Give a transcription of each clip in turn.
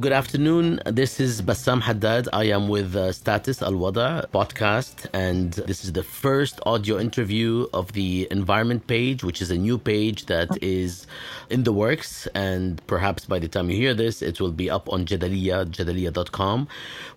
Good afternoon. This is Bassam Haddad. I am with uh, Status Al Wada podcast, and this is the first audio interview of the environment page, which is a new page that is in the works. And perhaps by the time you hear this, it will be up on Jadaliyya, jadaliyya.com.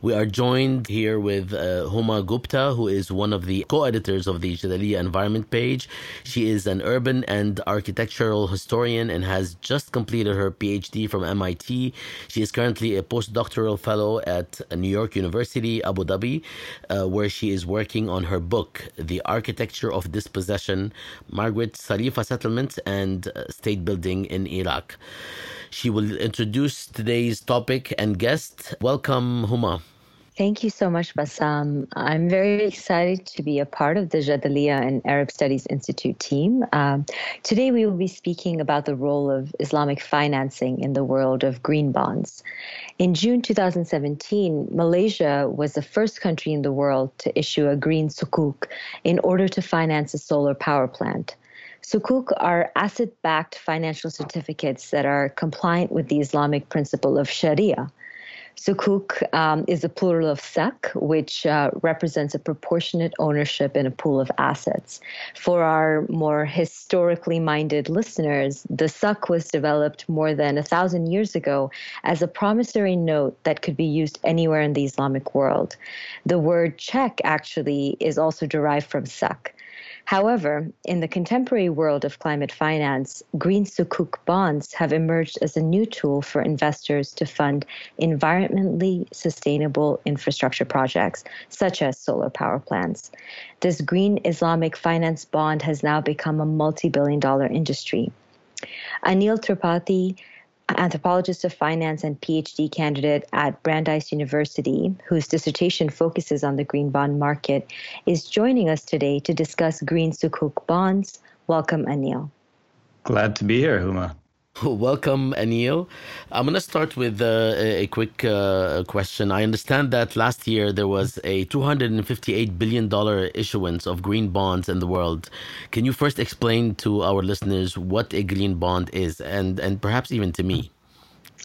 We are joined here with uh, Huma Gupta, who is one of the co editors of the Jadaliyya environment page. She is an urban and architectural historian and has just completed her PhD from MIT. She is currently currently a postdoctoral fellow at New York University, Abu Dhabi, uh, where she is working on her book, The Architecture of Dispossession Migrant Sarifa Settlement and uh, State Building in Iraq. She will introduce today's topic and guest. Welcome, Huma. Thank you so much, Bassam. I'm very excited to be a part of the Jadaliyya and Arab Studies Institute team. Um, today, we will be speaking about the role of Islamic financing in the world of green bonds. In June 2017, Malaysia was the first country in the world to issue a green sukuk in order to finance a solar power plant. Sukuk are asset backed financial certificates that are compliant with the Islamic principle of Sharia. Sukuk um, is a plural of sak, which uh, represents a proportionate ownership in a pool of assets. For our more historically minded listeners, the sak was developed more than a thousand years ago as a promissory note that could be used anywhere in the Islamic world. The word check actually is also derived from sak. However, in the contemporary world of climate finance, green sukuk bonds have emerged as a new tool for investors to fund environmentally sustainable infrastructure projects, such as solar power plants. This green Islamic finance bond has now become a multi billion dollar industry. Aneil Tripathy anthropologist of finance and PhD candidate at Brandeis University, whose dissertation focuses on the green bond market, is joining us today to discuss green sukuk bonds. Welcome, Aneil. Glad to be here, Huma. Welcome, Aneil. I'm going to start with uh, a quick uh, question. I understand that last year there was a $258 billion issuance of green bonds in the world. Can you first explain to our listeners what a green bond is and, and perhaps even to me?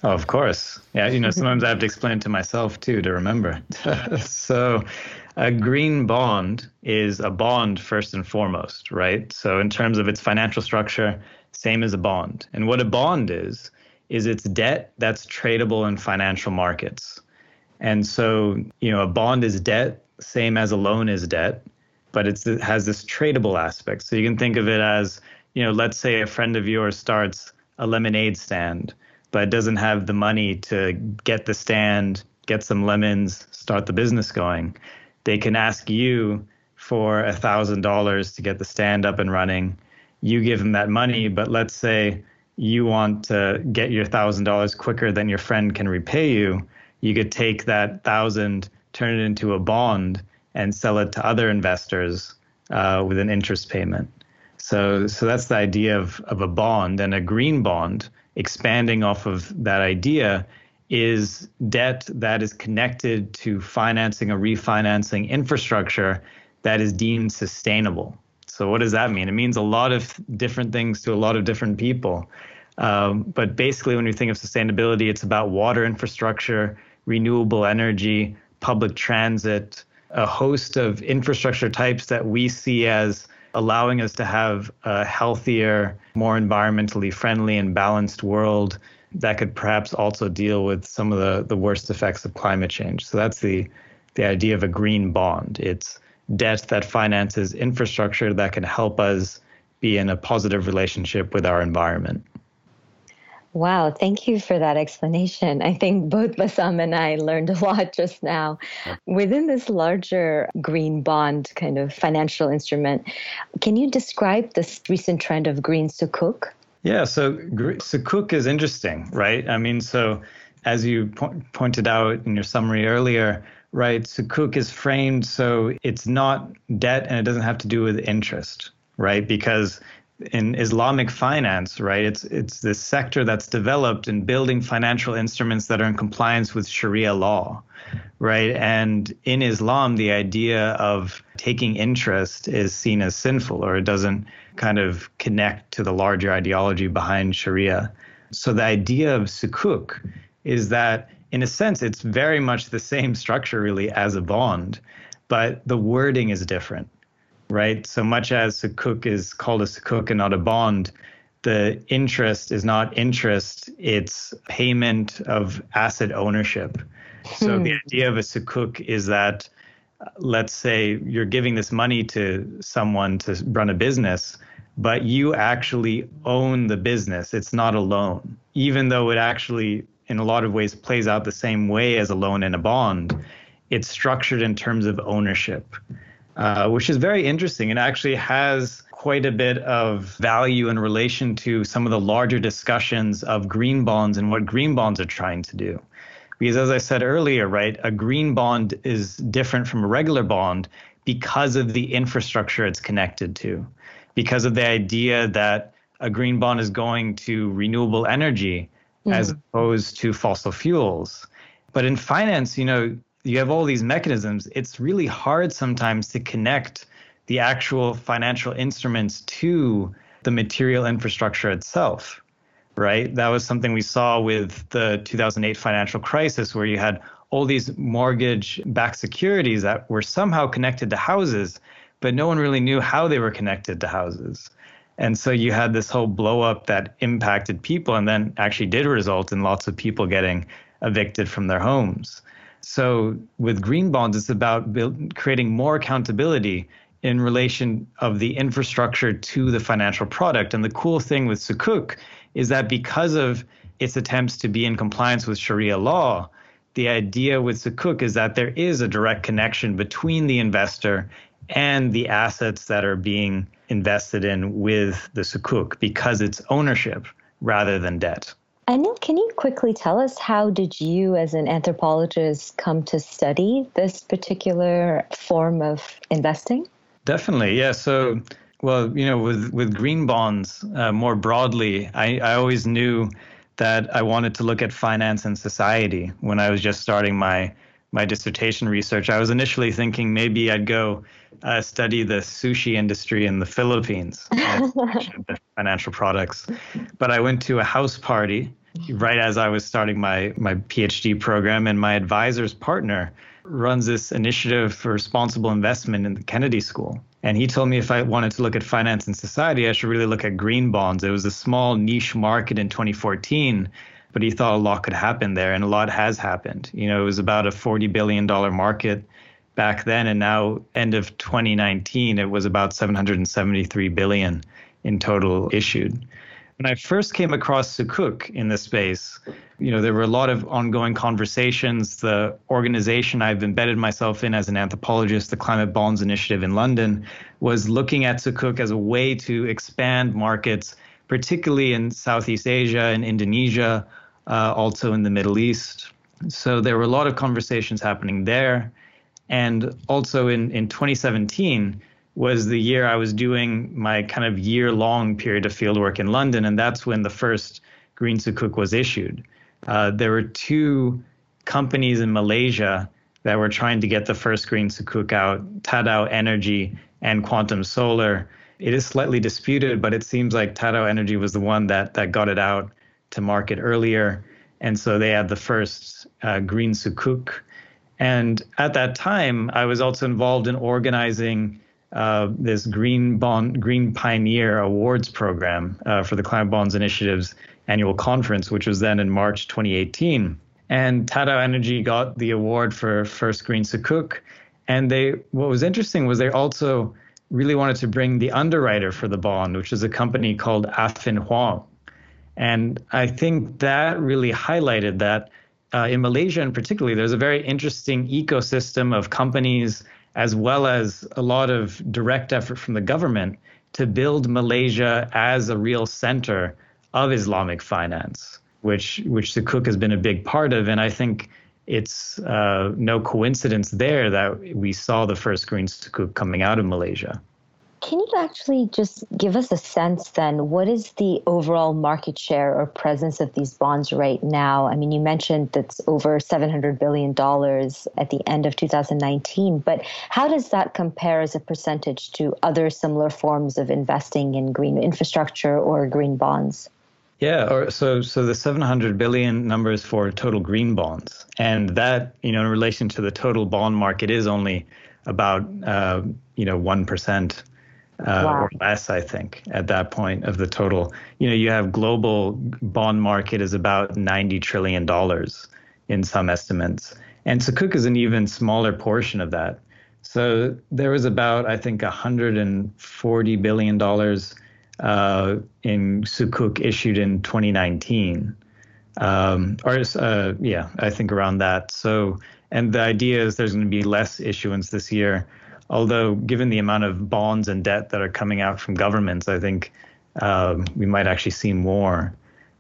Oh, of course. Yeah, you know, sometimes I have to explain to myself too to remember. so, a green bond is a bond first and foremost, right? So, in terms of its financial structure, same as a bond. And what a bond is, is it's debt that's tradable in financial markets. And so, you know, a bond is debt, same as a loan is debt, but it has this tradable aspect. So you can think of it as, you know, let's say a friend of yours starts a lemonade stand, but doesn't have the money to get the stand, get some lemons, start the business going. They can ask you for a thousand dollars to get the stand up and running you give them that money, but let's say you want to get your thousand dollars quicker than your friend can repay you, you could take that thousand, turn it into a bond, and sell it to other investors uh, with an interest payment. So, so that's the idea of, of a bond and a green bond. Expanding off of that idea is debt that is connected to financing or refinancing infrastructure that is deemed sustainable. So, what does that mean? It means a lot of different things to a lot of different people. Um, but basically, when you think of sustainability, it's about water infrastructure, renewable energy, public transit, a host of infrastructure types that we see as allowing us to have a healthier, more environmentally friendly and balanced world that could perhaps also deal with some of the, the worst effects of climate change. So that's the the idea of a green bond. It's debt that finances infrastructure that can help us be in a positive relationship with our environment. Wow, thank you for that explanation. I think both Bassam and I learned a lot just now. Within this larger green bond kind of financial instrument, can you describe this recent trend of green sukuk? Yeah, so sukuk is interesting, right? I mean, so as you po- pointed out in your summary earlier, right? Sukuk is framed so it's not debt and it doesn't have to do with interest, right? Because in Islamic finance, right, it's it's this sector that's developed in building financial instruments that are in compliance with Sharia law, right? And in Islam, the idea of taking interest is seen as sinful, or it doesn't kind of connect to the larger ideology behind Sharia. So the idea of sukuk is that in a sense, it's very much the same structure, really, as a bond, but the wording is different, right? So much as Sukuk is called a Sukuk and not a bond, the interest is not interest, it's payment of asset ownership. So hmm. the idea of a Sukuk is that, let's say, you're giving this money to someone to run a business but you actually own the business. It's not a loan, even though it actually in a lot of ways plays out the same way as a loan and a bond. It's structured in terms of ownership, uh, which is very interesting and actually has quite a bit of value in relation to some of the larger discussions of green bonds and what green bonds are trying to do. Because as I said earlier, right, a green bond is different from a regular bond because of the infrastructure it's connected to, because of the idea that a green bond is going to renewable energy mm-hmm. as opposed to fossil fuels. But in finance, you know, you have all these mechanisms. It's really hard sometimes to connect the actual financial instruments to the material infrastructure itself, right? That was something we saw with the 2008 financial crisis, where you had all these mortgage backed securities that were somehow connected to houses, but no one really knew how they were connected to houses. And so you had this whole blow up that impacted people and then actually did result in lots of people getting evicted from their homes. So with green bonds, it's about build, creating more accountability in relation of the infrastructure to the financial product. And the cool thing with Sukuk is that because of its attempts to be in compliance with Sharia law, the idea with Sukuk is that there is a direct connection between the investor and the assets that are being invested in with the sukuk because it's ownership rather than debt. Aneil, can you quickly tell us how did you as an anthropologist come to study this particular form of investing? Definitely, yeah. So, well, you know, with, with green bonds uh, more broadly, I, I always knew that I wanted to look at finance and society when I was just starting my my dissertation research. I was initially thinking maybe I'd go uh, study the sushi industry in the Philippines, the financial products. But I went to a house party right as I was starting my my PhD program, and my advisor's partner runs this initiative for responsible investment in the Kennedy School. And he told me if I wanted to look at finance and society, I should really look at green bonds. It was a small niche market in 2014 but he thought a lot could happen there, and a lot has happened. You know, it was about a $40 billion market back then, and now, end of 2019, it was about 773 billion in total issued. When I first came across Sukuk in this space, you know, there were a lot of ongoing conversations. The organization I've embedded myself in as an anthropologist, the Climate Bonds Initiative in London, was looking at Sukuk as a way to expand markets, particularly in Southeast Asia and Indonesia, uh, also in the Middle East. So there were a lot of conversations happening there. And also in, in 2017 was the year I was doing my kind of year long period of fieldwork in London. And that's when the first Green Sukuk was issued. Uh, there were two companies in Malaysia that were trying to get the first Green Sukuk out Tadau Energy and Quantum Solar. It is slightly disputed, but it seems like Tadau Energy was the one that, that got it out to market earlier. And so they had the first uh, Green Sukuk. And at that time, I was also involved in organizing uh, this Green Bond Green Pioneer Awards program uh, for the Climate Bonds Initiative's annual conference, which was then in March 2018. And Tadau Energy got the award for first Green Sukuk. And they, what was interesting was they also really wanted to bring the underwriter for the bond, which is a company called Affin Hwang. And I think that really highlighted that uh, in Malaysia, in particularly, there's a very interesting ecosystem of companies as well as a lot of direct effort from the government to build Malaysia as a real center of Islamic finance, which which Sukuk has been a big part of. And I think it's uh, no coincidence there that we saw the first green Sukuk coming out of Malaysia. Can you actually just give us a sense then? What is the overall market share or presence of these bonds right now? I mean, you mentioned that's over $700 billion at the end of 2019, but how does that compare as a percentage to other similar forms of investing in green infrastructure or green bonds? Yeah, or so so the 700 billion number is for total green bonds, and that you know in relation to the total bond market is only about uh, you know one percent uh, wow. or less, I think, at that point of the total. You know, you have global bond market is about 90 trillion dollars in some estimates, and Sukuk is an even smaller portion of that. So there was about I think 140 billion dollars uh, in Sukuk issued in 2019. Um, or uh, yeah, I think around that. So, and the idea is there's going to be less issuance this year. Although, given the amount of bonds and debt that are coming out from governments, I think uh, we might actually see more.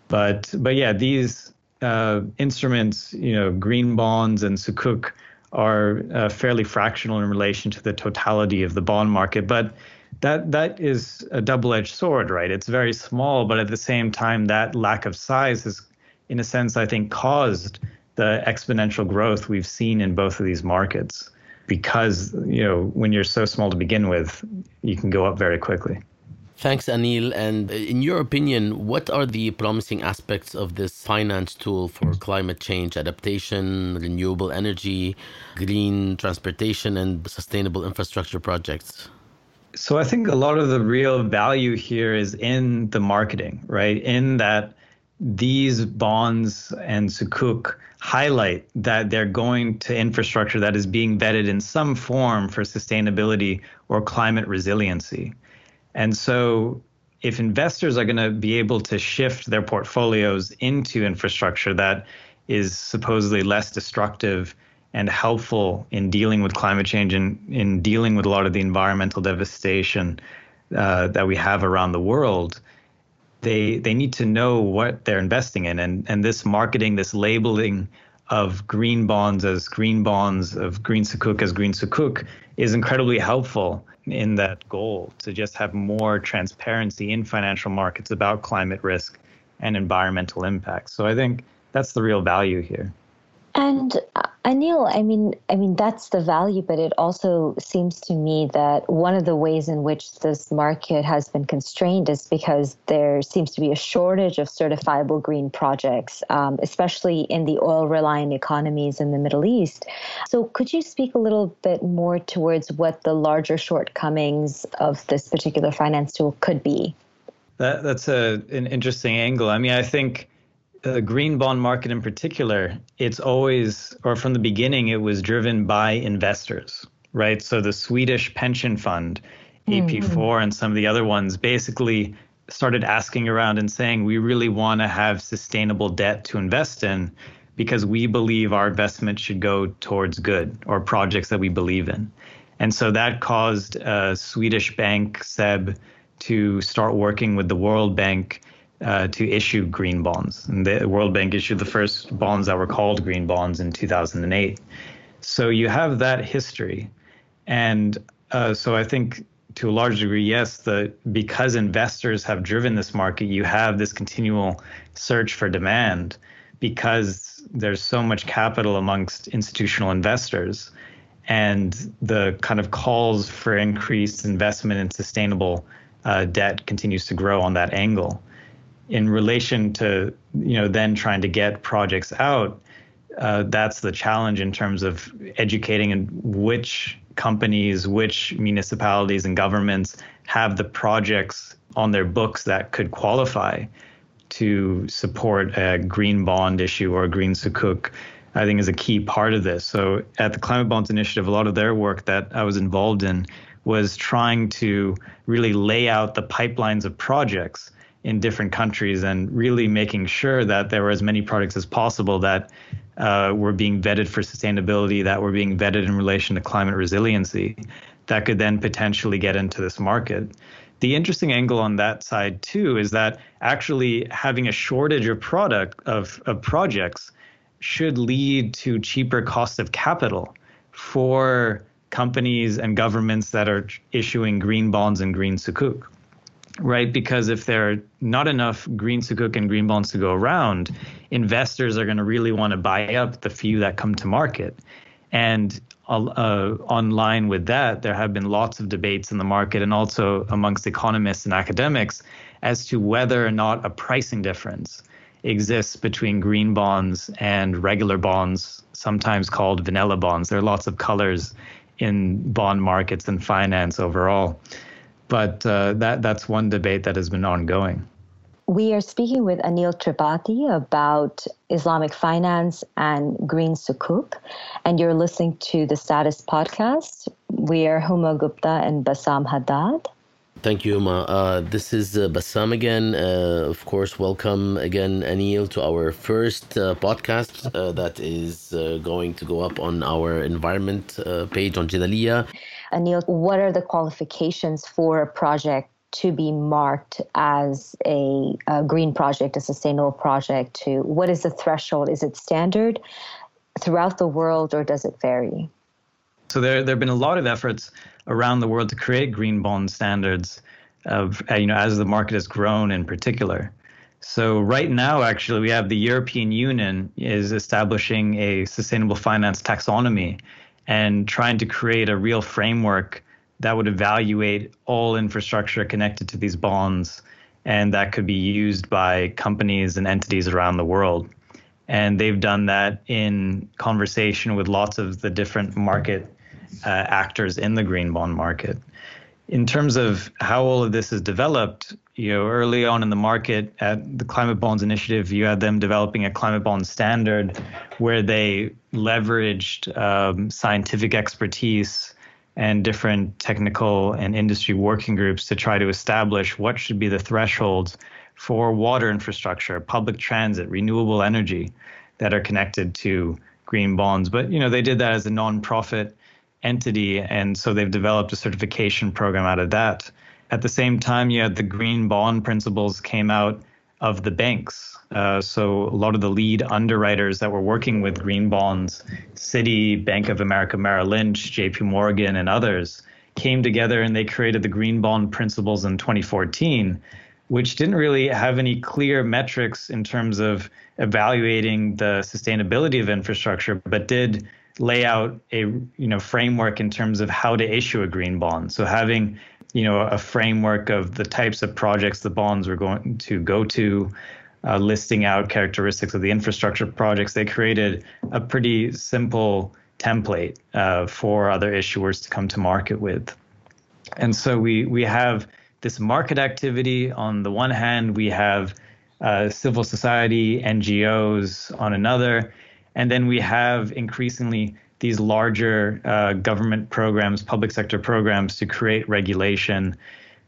But but yeah, these uh, instruments, you know, green bonds and Sukuk are uh, fairly fractional in relation to the totality of the bond market. But that that is a double-edged sword, right? It's very small, but at the same time, that lack of size has, in a sense, I think, caused the exponential growth we've seen in both of these markets. Because you know, when you're so small to begin with, you can go up very quickly. Thanks, Aneil. And in your opinion, what are the promising aspects of this finance tool for climate change adaptation, renewable energy, green transportation, and sustainable infrastructure projects? So I think a lot of the real value here is in the marketing, right? In that these bonds and Sukuk highlight that they're going to infrastructure that is being vetted in some form for sustainability or climate resiliency. And so if investors are going to be able to shift their portfolios into infrastructure that is supposedly less destructive and helpful in dealing with climate change and in dealing with a lot of the environmental devastation uh, that we have around the world, they they need to know what they're investing in, and and this marketing, this labeling of green bonds as green bonds, of green sukuk as green sukuk, is incredibly helpful in that goal to just have more transparency in financial markets about climate risk and environmental impacts. So I think that's the real value here. And uh, Aneil, I mean, I mean that's the value, but it also seems to me that one of the ways in which this market has been constrained is because there seems to be a shortage of certifiable green projects, um, especially in the oil-reliant economies in the Middle East. So, could you speak a little bit more towards what the larger shortcomings of this particular finance tool could be? That, that's a, an interesting angle. I mean, I think the green bond market in particular, it's always, or from the beginning, it was driven by investors, right? So the Swedish pension fund, AP4, mm-hmm. and some of the other ones basically started asking around and saying, we really want to have sustainable debt to invest in because we believe our investment should go towards good or projects that we believe in. And so that caused a Swedish bank, SEB, to start working with the World Bank uh, to issue green bonds. And the World Bank issued the first bonds that were called green bonds in 2008. So you have that history. And uh, so I think to a large degree, yes, the because investors have driven this market, you have this continual search for demand because there's so much capital amongst institutional investors and the kind of calls for increased investment in sustainable uh, debt continues to grow on that angle in relation to you know then trying to get projects out uh, that's the challenge in terms of educating and which companies which municipalities and governments have the projects on their books that could qualify to support a green bond issue or a green sukuk i think is a key part of this. So at the climate bonds initiative a lot of their work that i was involved in was trying to really lay out the pipelines of projects in different countries and really making sure that there were as many products as possible that uh, were being vetted for sustainability, that were being vetted in relation to climate resiliency, that could then potentially get into this market. The interesting angle on that side too is that actually having a shortage of product of, of projects should lead to cheaper cost of capital for companies and governments that are issuing green bonds and green sukuk right? Because if there are not enough green sukuk and green bonds to go around, investors are going to really want to buy up the few that come to market. And uh, online with that, there have been lots of debates in the market and also amongst economists and academics as to whether or not a pricing difference exists between green bonds and regular bonds, sometimes called vanilla bonds. There are lots of colors in bond markets and finance overall. But uh, that that's one debate that has been ongoing. We are speaking with Aneil Tripathy about Islamic finance and green sukuk, and you're listening to the Status Podcast. We are Huma Gupta and Bassam Haddad. Thank you, Uma. Uh, this is uh, Bassam again. Uh, of course, welcome again, Aneil, to our first uh, podcast uh, that is uh, going to go up on our environment page on Jadaliyya. Aneil, what are the qualifications for a project to be marked as a, a green project, a sustainable project? To what is the threshold? Is it standard throughout the world, or does it vary? So there, there have been a lot of efforts around the world to create green bond standards of uh, you know as the market has grown in particular. So right now, actually, we have the European Union is establishing a sustainable finance taxonomy and trying to create a real framework that would evaluate all infrastructure connected to these bonds and that could be used by companies and entities around the world. And they've done that in conversation with lots of the different market uh, actors in the green bond market. In terms of how all of this is developed, you know, early on in the market at the Climate Bonds Initiative, you had them developing a climate bond standard where they leveraged um, scientific expertise and different technical and industry working groups to try to establish what should be the thresholds for water infrastructure, public transit, renewable energy that are connected to green bonds. But you know, they did that as a nonprofit entity. And so they've developed a certification program out of that. At the same time, you had the green bond principles came out of the banks. Uh, so a lot of the lead underwriters that were working with green bonds, Citi, Bank of America, Merrill Lynch, JP Morgan, and others came together and they created the green bond principles in 2014, which didn't really have any clear metrics in terms of evaluating the sustainability of infrastructure, but did lay out a you know framework in terms of how to issue a green bond. So having you know a framework of the types of projects the bonds were going to go to, uh, listing out characteristics of the infrastructure projects. They created a pretty simple template uh, for other issuers to come to market with. And so we we have this market activity on the one hand, we have uh, civil society, NGOs on another, and then we have increasingly these larger uh, government programs, public sector programs to create regulation.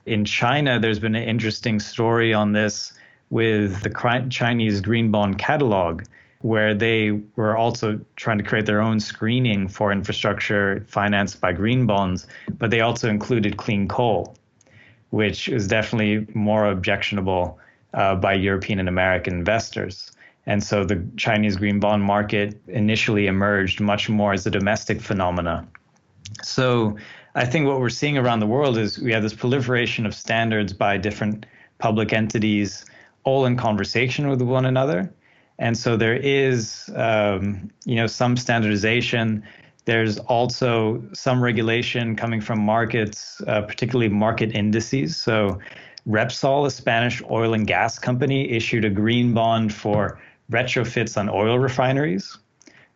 In China, there's been an interesting story on this with the Chinese Green Bond Catalog, where they were also trying to create their own screening for infrastructure financed by green bonds, but they also included clean coal, which is definitely more objectionable uh, by European and American investors. And so the Chinese green bond market initially emerged much more as a domestic phenomena. So I think what we're seeing around the world is we have this proliferation of standards by different public entities, all in conversation with one another. And so there is, um, you know, some standardization. There's also some regulation coming from markets, uh, particularly market indices. So Repsol, a Spanish oil and gas company, issued a green bond for retrofits on oil refineries,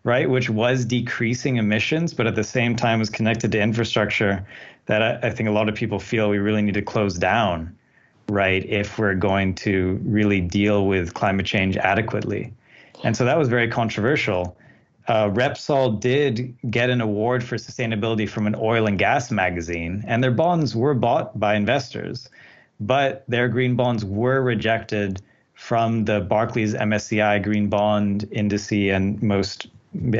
right, which was decreasing emissions, but at the same time was connected to infrastructure that I, I think a lot of people feel we really need to close down, right, if we're going to really deal with climate change adequately. And so that was very controversial. Uh, Repsol did get an award for sustainability from an oil and gas magazine, and their bonds were bought by investors, but their green bonds were rejected from the Barclays MSCI Green Bond Index and most,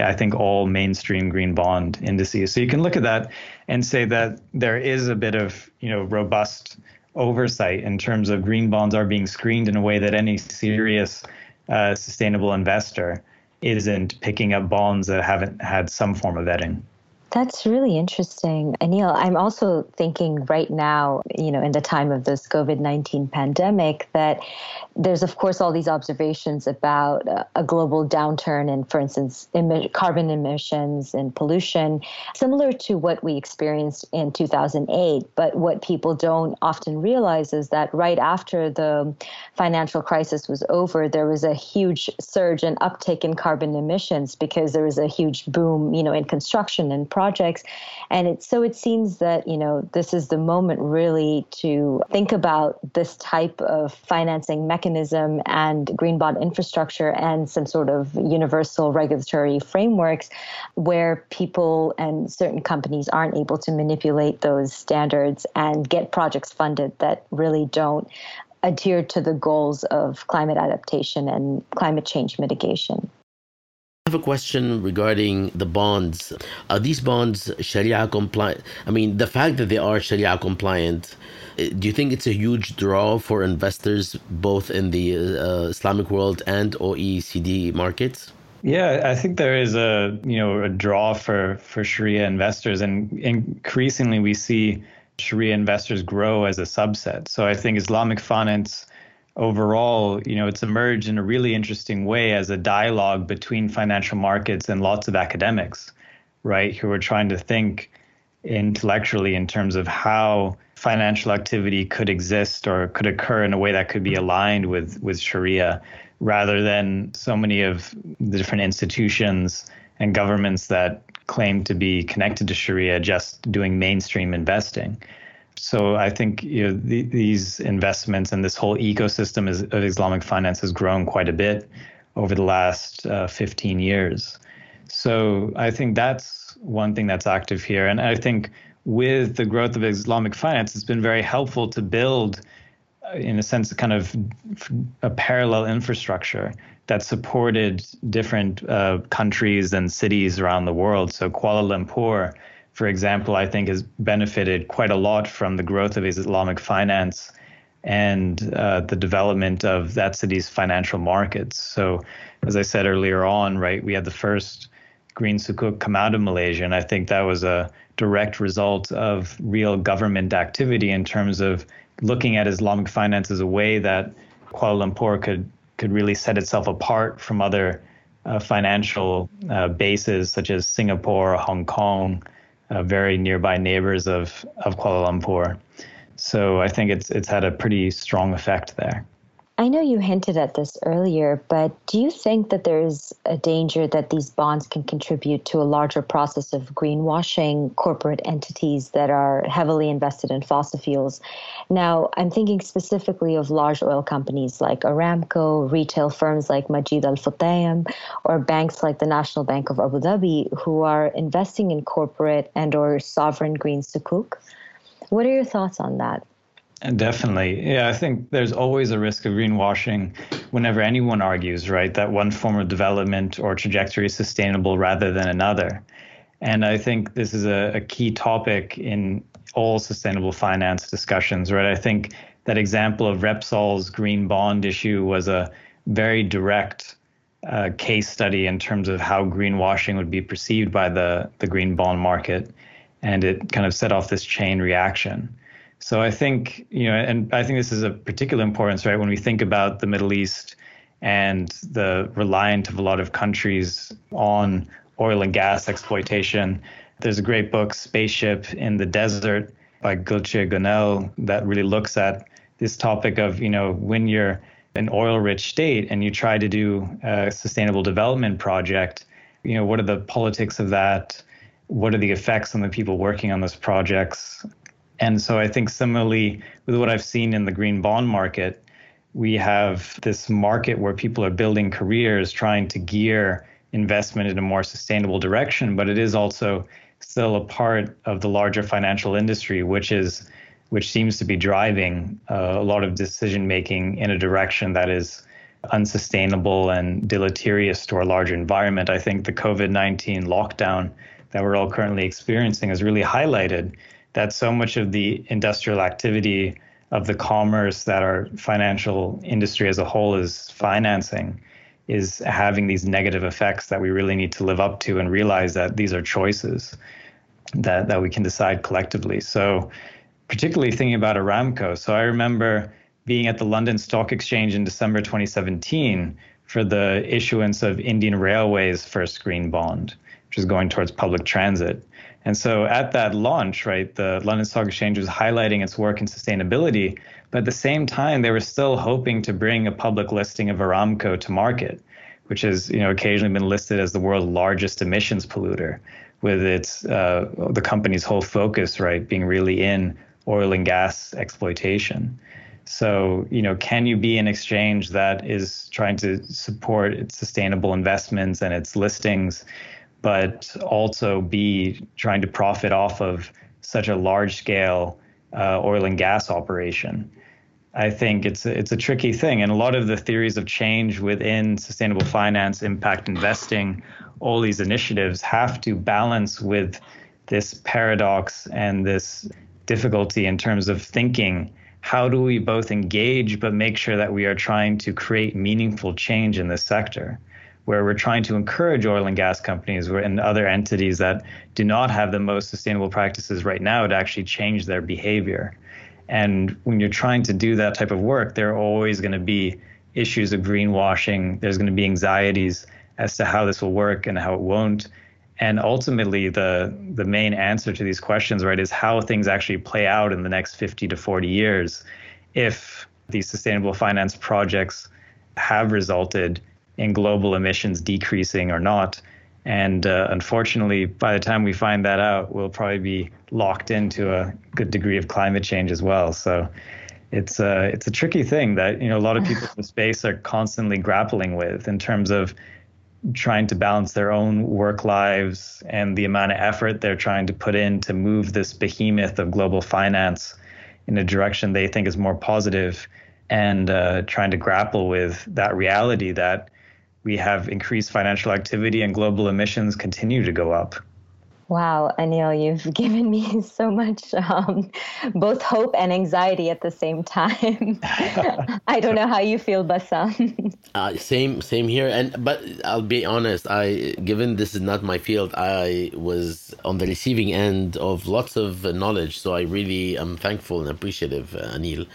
I think, all mainstream green bond indices. So you can look at that and say that there is a bit of, you know, robust oversight in terms of green bonds are being screened in a way that any serious uh, sustainable investor isn't picking up bonds that haven't had some form of vetting. That's really interesting. Aneil, I'm also thinking right now, you know, in the time of this COVID 19 pandemic, that there's, of course, all these observations about a global downturn in, for instance, carbon emissions and pollution, similar to what we experienced in 2008. But what people don't often realize is that right after the financial crisis was over, there was a huge surge and uptick in carbon emissions because there was a huge boom, you know, in construction and projects. And it, so it seems that, you know, this is the moment really to think about this type of financing mechanism and green bond infrastructure and some sort of universal regulatory frameworks where people and certain companies aren't able to manipulate those standards and get projects funded that really don't adhere to the goals of climate adaptation and climate change mitigation. I have a question regarding the bonds. Are these bonds Sharia compliant? I mean, the fact that they are Sharia compliant, eh, do you think it's a huge draw for investors both in the uh, Islamic world and OECD markets? Yeah, I think there is a you know a draw for for Sharia investors, and increasingly we see Sharia investors grow as a subset. So I think Islamic finance overall, you know, it's emerged in a really interesting way as a dialogue between financial markets and lots of academics, right, who are trying to think intellectually in terms of how financial activity could exist or could occur in a way that could be aligned with with Sharia rather than so many of the different institutions and governments that claim to be connected to Sharia just doing mainstream investing. So I think you know, the, these investments and this whole ecosystem is, of Islamic finance has grown quite a bit over the last uh, 15 years. So I think that's one thing that's active here. And I think with the growth of Islamic finance, it's been very helpful to build, uh, in a sense, kind of a parallel infrastructure that supported different uh, countries and cities around the world. So Kuala Lumpur for example, I think has benefited quite a lot from the growth of Islamic finance and uh, the development of that city's financial markets. So, as I said earlier on, right, we had the first green sukuk come out of Malaysia, and I think that was a direct result of real government activity in terms of looking at Islamic finance as a way that Kuala Lumpur could could really set itself apart from other uh, financial uh, bases such as Singapore, or Hong Kong, uh, very nearby neighbors of of Kuala Lumpur. So I think it's it's had a pretty strong effect there. I know you hinted at this earlier, but do you think that there's a danger that these bonds can contribute to a larger process of greenwashing corporate entities that are heavily invested in fossil fuels? Now, I'm thinking specifically of large oil companies like Aramco, retail firms like Majid Al Futtaim, or banks like the National Bank of Abu Dhabi who are investing in corporate and or sovereign green sukuk. What are your thoughts on that? Definitely. Yeah, I think there's always a risk of greenwashing whenever anyone argues, right, that one form of development or trajectory is sustainable rather than another. And I think this is a, a key topic in all sustainable finance discussions, right? I think that example of Repsol's green bond issue was a very direct uh, case study in terms of how greenwashing would be perceived by the, the green bond market. And it kind of set off this chain reaction. So I think, you know, and I think this is of particular importance, right, when we think about the Middle East and the reliant of a lot of countries on oil and gas exploitation. There's a great book, Spaceship in the Desert by Gökçe Günel, that really looks at this topic of, you know, when you're an oil rich state and you try to do a sustainable development project, you know, what are the politics of that? What are the effects on the people working on those projects? And so I think similarly with what I've seen in the green bond market, we have this market where people are building careers trying to gear investment in a more sustainable direction, but it is also still a part of the larger financial industry, which is which seems to be driving uh, a lot of decision making in a direction that is unsustainable and deleterious to our larger environment. I think the COVID 19 lockdown that we're all currently experiencing has really highlighted that so much of the industrial activity of the commerce that our financial industry as a whole is financing is having these negative effects that we really need to live up to and realize that these are choices. that that we can decide collectively. So, particularly thinking about Aramco. So I remember being at the London Stock Exchange in December 2017 for the issuance of Indian Railways' first green bond, which is going towards public transit. And so at that launch, right, the London Stock Exchange was highlighting its work in sustainability, but at the same time, they were still hoping to bring a public listing of Aramco to market, which has, you know, occasionally been listed as the world's largest emissions polluter, with its uh, the company's whole focus, right, being really in oil and gas exploitation. So, you know, can you be an exchange that is trying to support its sustainable investments and its listings, but also be trying to profit off of such a large scale uh, oil and gas operation? I think it's a, it's a tricky thing, and a lot of the theories of change within sustainable finance, impact investing, all these initiatives have to balance with this paradox and this difficulty in terms of thinking how do we both engage but make sure that we are trying to create meaningful change in this sector where we're trying to encourage oil and gas companies and other entities that do not have the most sustainable practices right now to actually change their behavior. And when you're trying to do that type of work there are always going to be issues of greenwashing. There's going to be anxieties as to how this will work and how it won't. And ultimately the the main answer to these questions right is how things actually play out in the next 50 to 40 years if these sustainable finance projects have resulted in global emissions decreasing or not. And uh, unfortunately by the time we find that out we'll probably be locked into a good degree of climate change as well. So it's a uh, it's a tricky thing that you know a lot of people in space are constantly grappling with in terms of trying to balance their own work lives and the amount of effort they're trying to put in to move this behemoth of global finance in a direction they think is more positive and uh, trying to grapple with that reality that we have increased financial activity and global emissions continue to go up. Wow, Aneil, you've given me so much um, both hope and anxiety at the same time. I don't know how you feel, Bassam. uh, same, same here. And but I'll be honest. I, given this is not my field, I was on the receiving end of lots of knowledge. So I really am thankful and appreciative, uh, Aneil.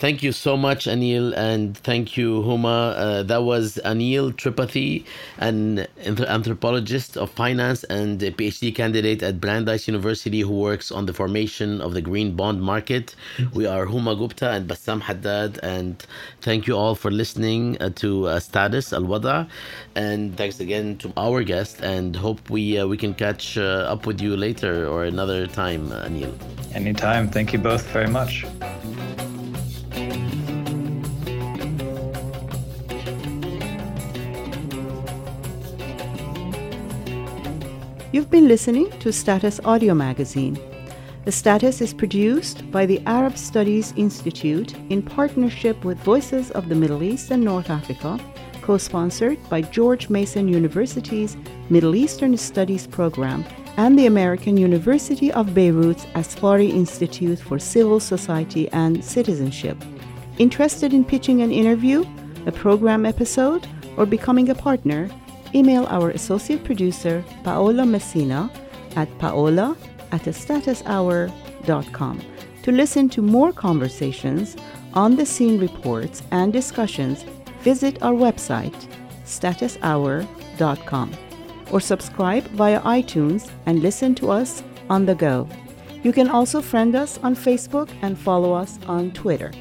Thank you so much, Aneil, and thank you, Huma. Uh, that was Aneil Tripathy, an anthropologist of finance and a PhD candidate at Brandeis University who works on the formation of the green bond market. We are Huma Gupta and Bassam Haddad, and thank you all for listening uh, to uh, Status Al Wada. And thanks again to our guest, and hope we uh, we can catch uh, up with you later or another time, Aneil. Anytime. Thank you both very much. You've been listening to Status Audio Magazine. The Status is produced by the Arab Studies Institute in partnership with Voices of the Middle East and North Africa, co sponsored by George Mason University's Middle Eastern Studies program and the American University of Beirut's Asfari Institute for Civil Society and Citizenship. Interested in pitching an interview, a program episode, or becoming a partner? Email our associate producer, Paola Messina, at paola at statushour.com to listen to more conversations, on the scene reports, and discussions. Visit our website, statushour.com, or subscribe via iTunes and listen to us on the go. You can also friend us on Facebook and follow us on Twitter.